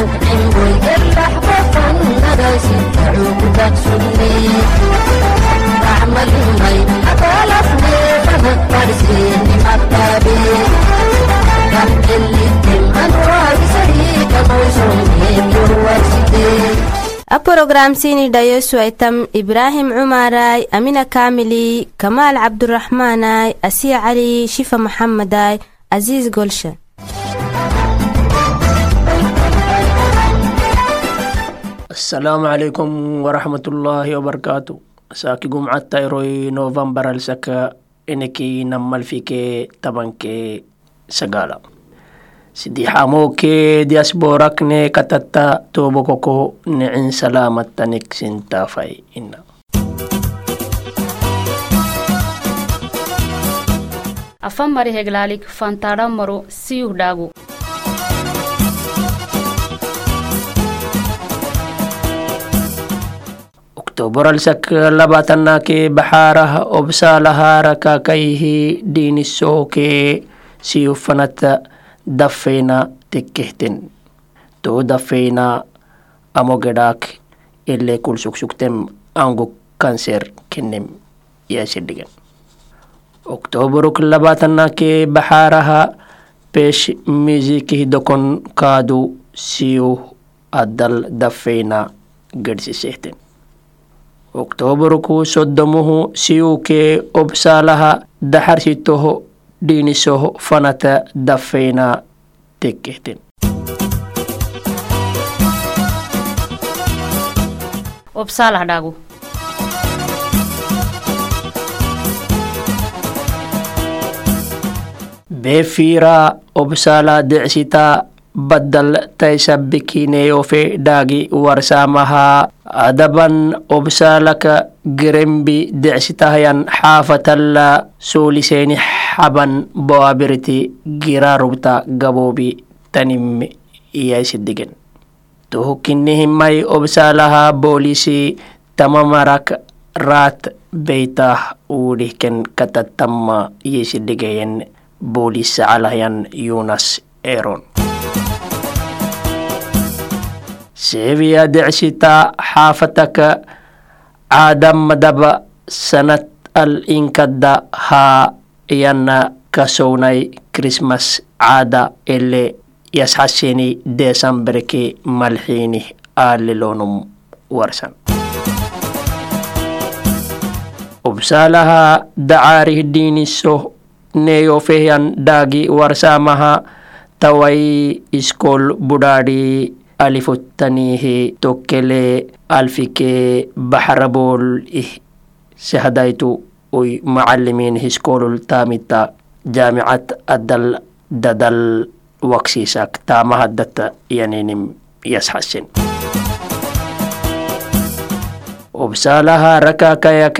afara fi hedda. Dayo sam afam mari heglalik fantadaw maroy siul yarigeni. a programsini dhayosuaitam ibraahim cumaray amina kaamili kamaal cabduraxmaanay asiya cali shifa maxamaday aziis golsha السلام عليكم ورحمة الله وبركاته ساكي قم عتا يروي نوفمبر السكا إنكي نمال فيكي تبنكي سقالا سيدي حاموكي دياس بوركني كتتا توبوكوكو نعين سلامة تنك سنتافاي إنا afan mari heglaalik fantaadhan maro siyuh dhaagu oktoboralsak labatanake baxaarah obsaalahaara kakayhi diinisooke siyufanata dafeyna tekkehten. To dafeyna amogedhaak ile kulsuksuktem angu kanser kenem yasedhigan oktoboruk labatanake baxaaraha pesh misikih dokon kaadu siyuh adal dafeyna gedhsisehten oktoborku soddomuhu siyuukee obsaalaha daxarsitoho dhiinisoho fanata dafeyna tekkehten beefiira obsaala decsita baddal taisabbikineyofe dhaagi warsaamaha adaban obsaalaka gerembi decsitahyan xaafatalla suuliseeni xaban boabiriti giraarubta gaboobi tanim iyaisiddigen tohukinihimay obsaalahaa boolisi tamamarak raat beytah uudihken katatama iyaisiddigeyen booliis sacalahyan yunas eron seebiya decsita xaafataka caadamadaba sanad al inkadda haa yana kasownay krismas caada ele yasxaseni desamberke malxiinih aalilonum warsan obsaalaha dacaarih diiniso neyofehyan daagi warsaamaha tawai iskol budhaadhi alifottaniihi tokkelee alfike baxarabool ih sehadaitu uy macalimiin hiskolul taamita jaamicad adal dadal waksisak taamahaddata yaninim yasxasin obsaalaha rakaakayak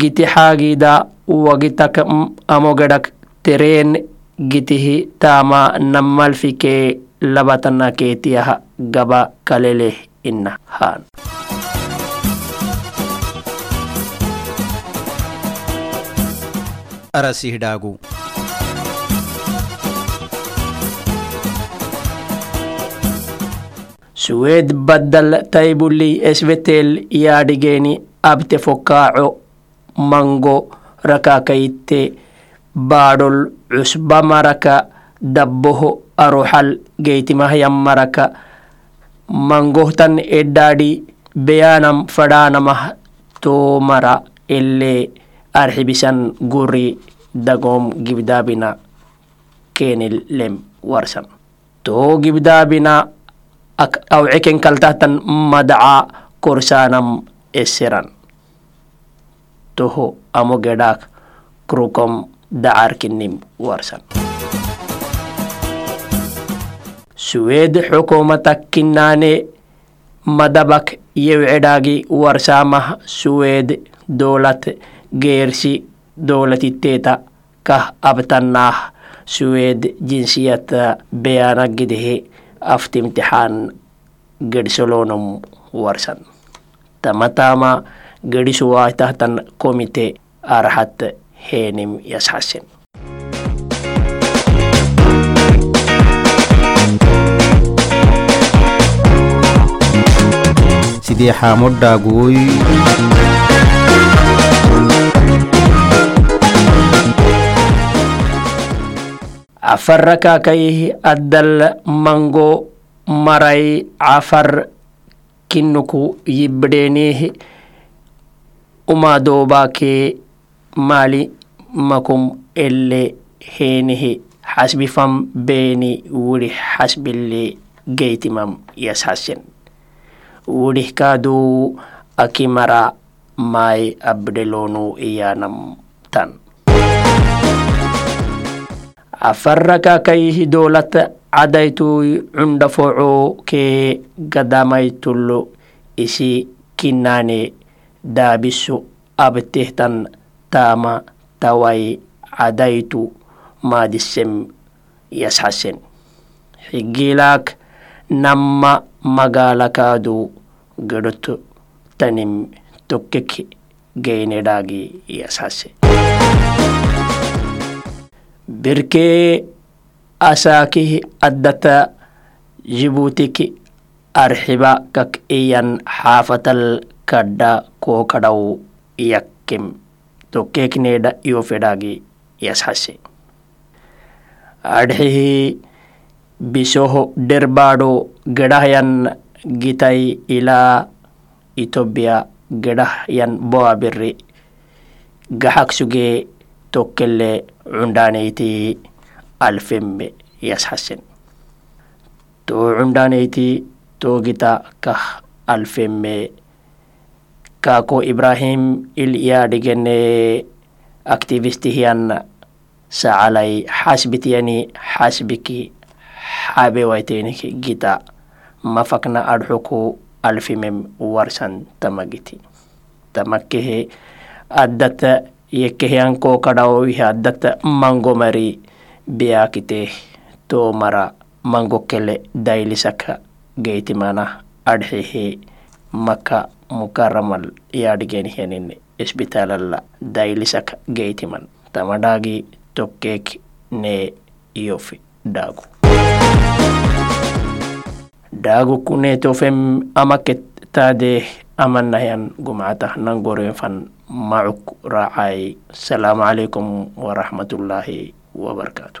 giti xaagida wagitak amogadak teren gitihi tama namalfike labatana keetiyaha gaba kaleleh ina haan. Arasihdaagu suweed baddal taybuli esbetel yaadhigeeni abte fokaaco mango rakakayitte baadhol cusba maraka dabboho aroxal geytimahyan maraka mangohtan edhaadhi beyaanam fadhaanamah too mara ele arxibisan guri dagoom gibdaabina keenilem warsan. Too gibdaabina awceken kaltahtan madaca korsaanam esiran. Toho amo gedhaak krukom dacarkinim warsan suweed xukumatak kinaane madabak yewcedhaagi warsaamah suweed dowlad geersi dowlatiteeta kah abtanaah suweed jinsiyata beyaanagidehe aftimtixaan gedsolonum warsan. Tamatama gedisuwaitahtan komite arhat heenim yashasen sidee xaamodhaaguwoy afarra kaakayih addal mango maray cafar kinnuku yibdheeniih umaadoobaakee maali makum elle heenihi xasbifam beeni wuri xasbille geytimam yashasen wurih kaaduu akimara maay abdelonu iyaanam tan afarra kaakayih dowlat cadaytuy cunda foco kee gadamaytullo isi kinnaane daabisu abtehtan taama taway cadaytu maadisem yashasen xigilaak ನಮ್ಮ ಮಗಾಲಕಾದು ಕಾದು ಗಡುತು ತನಿಂ ತೊಕ್ಕೆಕ್ಕೆ ಗೇನೆಡಾಗಿ ಸಾಸೆ ಬಿರ್ಕೆ ಅಸಾಕಿ ಅದ್ದತ ಜಿಬೂತಿಕಿ ಅರ್ಹಿಬ ಕಕ್ ಇಯನ್ ಹಾಫತಲ್ ಕಡ್ಡ ಕೋಕಡವು ಯಕ್ಕಿಂ ತೊಕ್ಕೆಕ್ಕೆ ನೇಡ ಯೋಫೆಡಾಗಿ ಯಸಾಸೆ. ಅಡಹಿ bisoho derbaadho gedhahyan gitay ilaa ethiopia gedhahyan boa biri gaxak sugee tokkele cundhaaneyti alfemme yashasen to cundhaaneyti toogita kah alfemme kaako ibrahim il yaadhigene activistihiyan sacalay xasbitiyani xasbiki xaabewayteenik gita. Mafakna adxuku alfimem warsan tamagiti. Tamakkehe addata yekkehiyan koo kadhawowihe addata mango mari biyakite to mara mango kele daylisaka geytimana adxehe maka mukaramal yaadhigenihiyanin isbitalalla daylisaka geytiman tamadhaagi tokkeek ne iyofi dhaagu dhaagu kunetofem amaket taade amanahyan gumcata nangorenfan macuk raacay. Asalaamu calaykum waraxmatullaahi wabarakaatu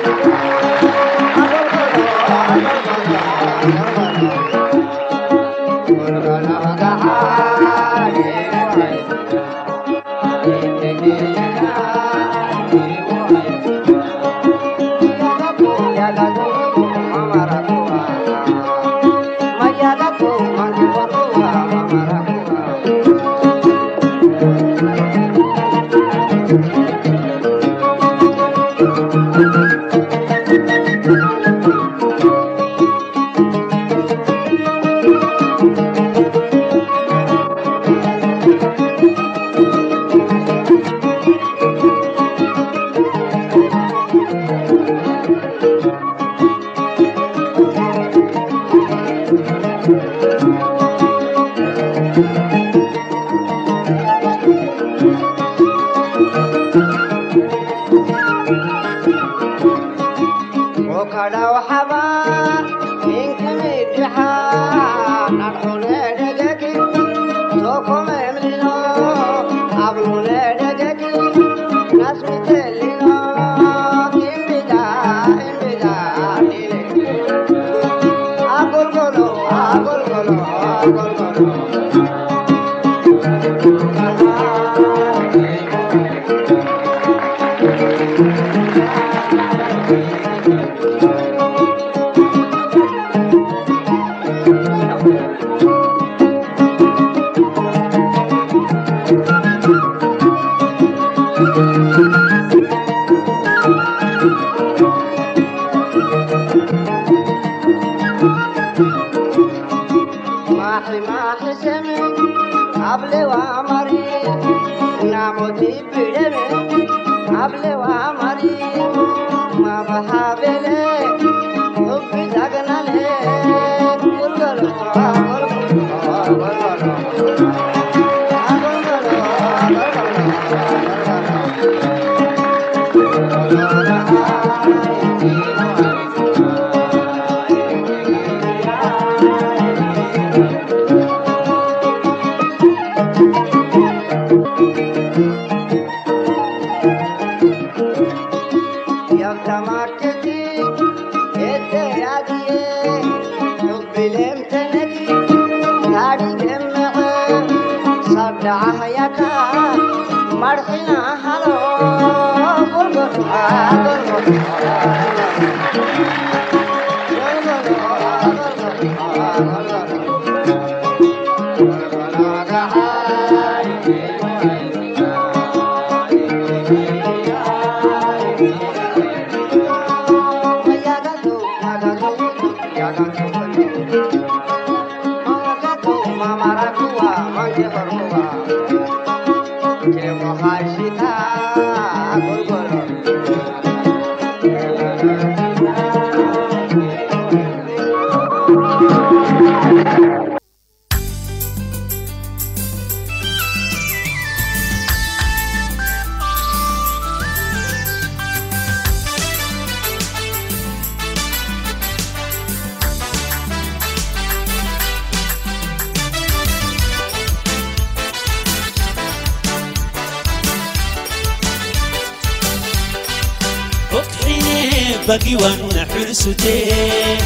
sutee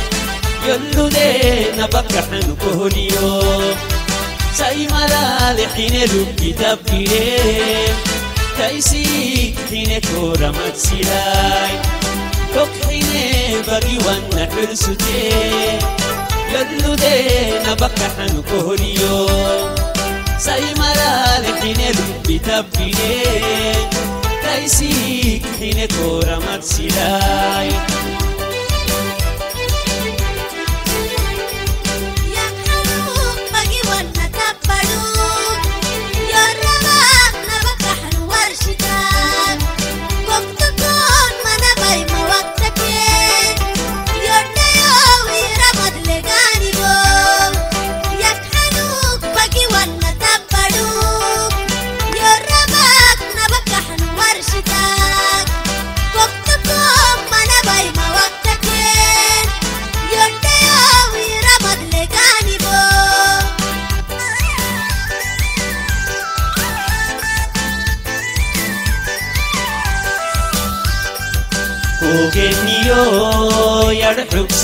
yollulee nabakka hankooniyoo saayimalaale xine lubbi tabbiree taayisii xine koora maksilaay tokkine bagi wanna hirsutee yollulee nabakka hankooniyoo saayimalaale xine lubbi tabbiree taayisii xine koora maksilaay.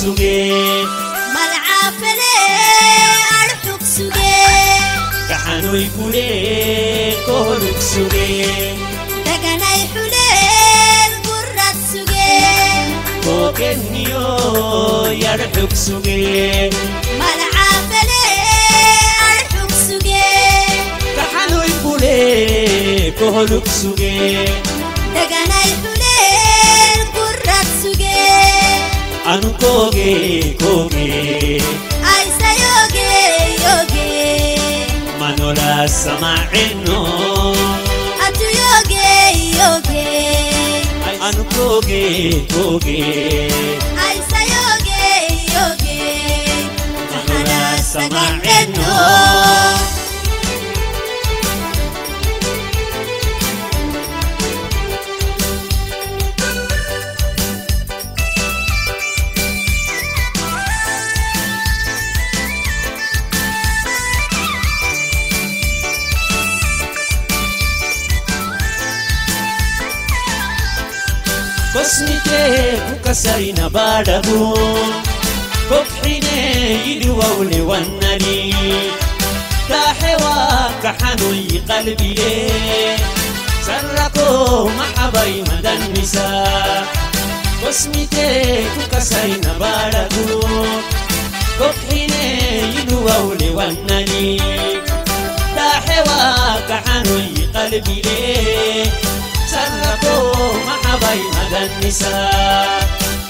Sugee gaxanoy bulee koholug sugee daganay xuleen gurrad suge. Kookenniyo yadhxug sugee malcaafale arxug suge. Gaxanoy bulee koholug sugee ಅನ್ಕೋಗೆ ಕೋಗೆ ಆಯ್ಸ ಯೋಗೆ ಯೋಗೆ ಮನೋರ ಸಮ ಎನ್ನು ಅದು ಯೋಗೆ ಯೋಗೆ ಅನ್ಕೋಗೆ ಕೋಗೆ ಆಯ್ಸ ಯೋಗೆ ಯೋಗೆ ಮನೋರ ಸಮ ಎನ್ನು ಸರಿನ ಬಾಡವು ಕೊಬ್ಬಿನೇ ಇರುವವನೆ ವನ್ನಡಿ داحوا كحنوي قلبي سرقوا محبي مدى النساء واسمتي كسرين بارقو كحيني يدووا لونني داحوا كحنوي قلبي تشرفوا مع بين النساء.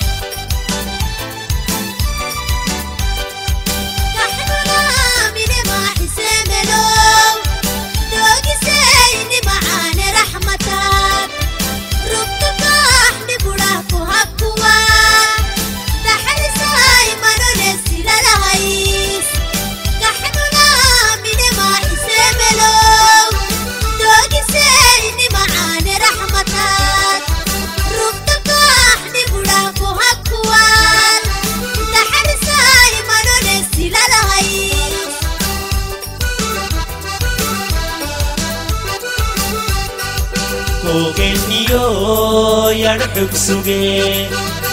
سوقي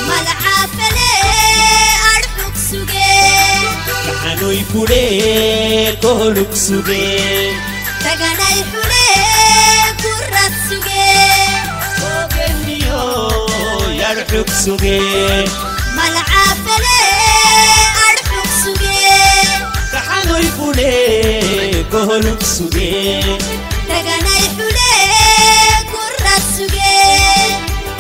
ملعب لي أرحك سوقي كحنو يفولي كهلوك سوقي تغنى يفولي كرات سوقي سوقنيو يرحك سوقي ملعب لي أرحك سوقي كحنو يفولي كهلوك سوقي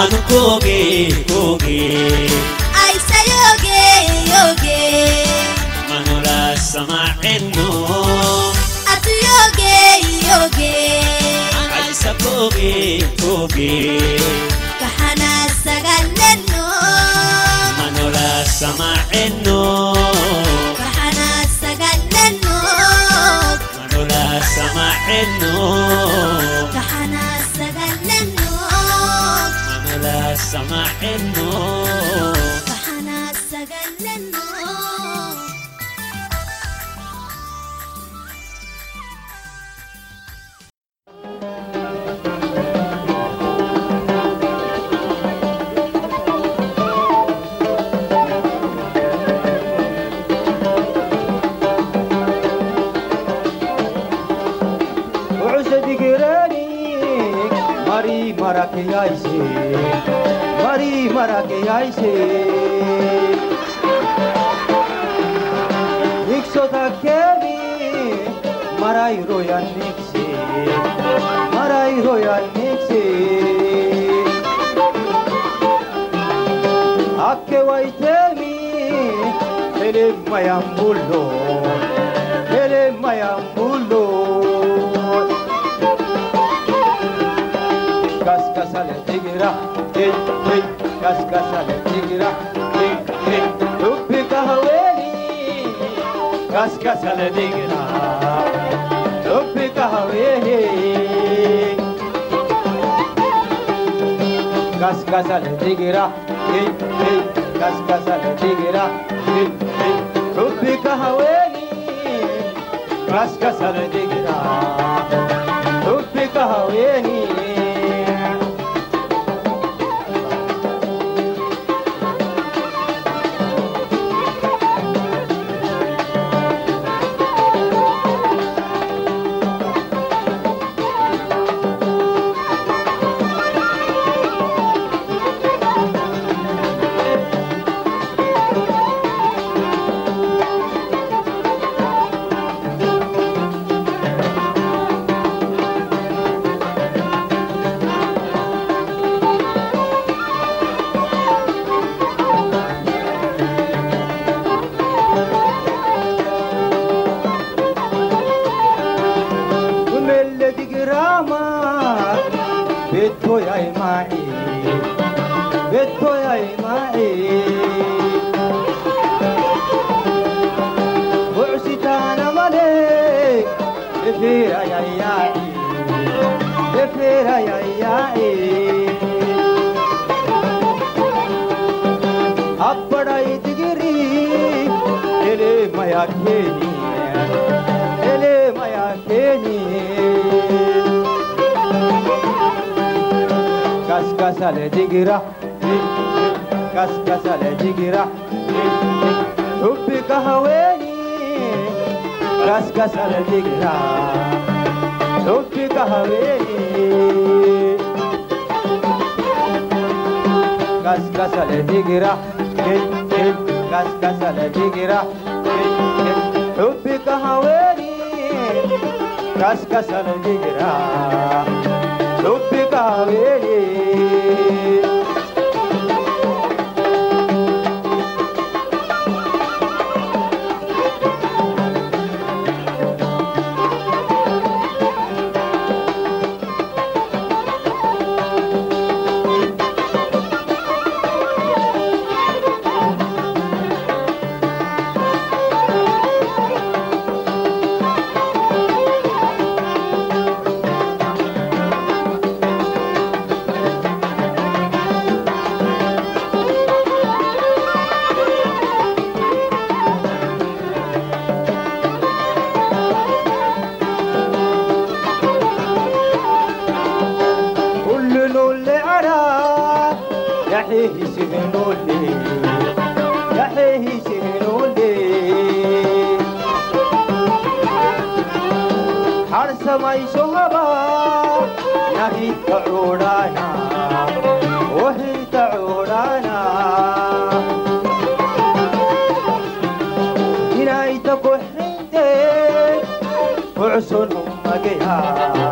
Anu koge koge, ay sayoge yoge manora sama enno atu yoge yoge ay sakoge koge, kahana sagannenno manora sama enno kahana sagannenno manora sama enno مع انه فحن استقل لأنه مرك يا شيخ મારી મારા કે આય છે દીક્ષો કેવી મારા રોયા નીક છે મારા રોયા નીક છે આખે વાય તેવી મેરે મયા મૂલો મેરે મયા મૂલો kasale tigira tik tik kas kasale tigira tik tik dub kahveli kas kasale tigira dub kahveli kas kasale tigira tik tik kas kasale tigira tik tik dub kahveli kas kasale tigira dub kahveli फेरा या ए फेरा या ए अब्बड़ कस कसले जिगिरा कस कसले जिगिरा हुब्बी कहवेनी कस कसल दिखरा सुख कहवे। कस कसल दिखरा कस कसल दिखरा सुख कहवे। कस कसल दिखरा सुख कहवे। نهي تعورانا وهي تعورانا هنا يتكحنتي وعسنهم مقيها وعسنهم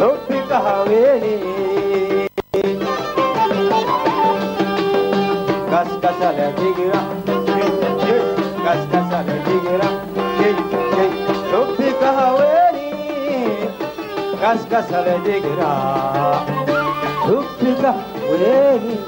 लौटिक हवेली कस कसाला डिगरा कस कसाला डिगरा लौटिक हवेली कस कसाला डिगरा लौटिक हवेली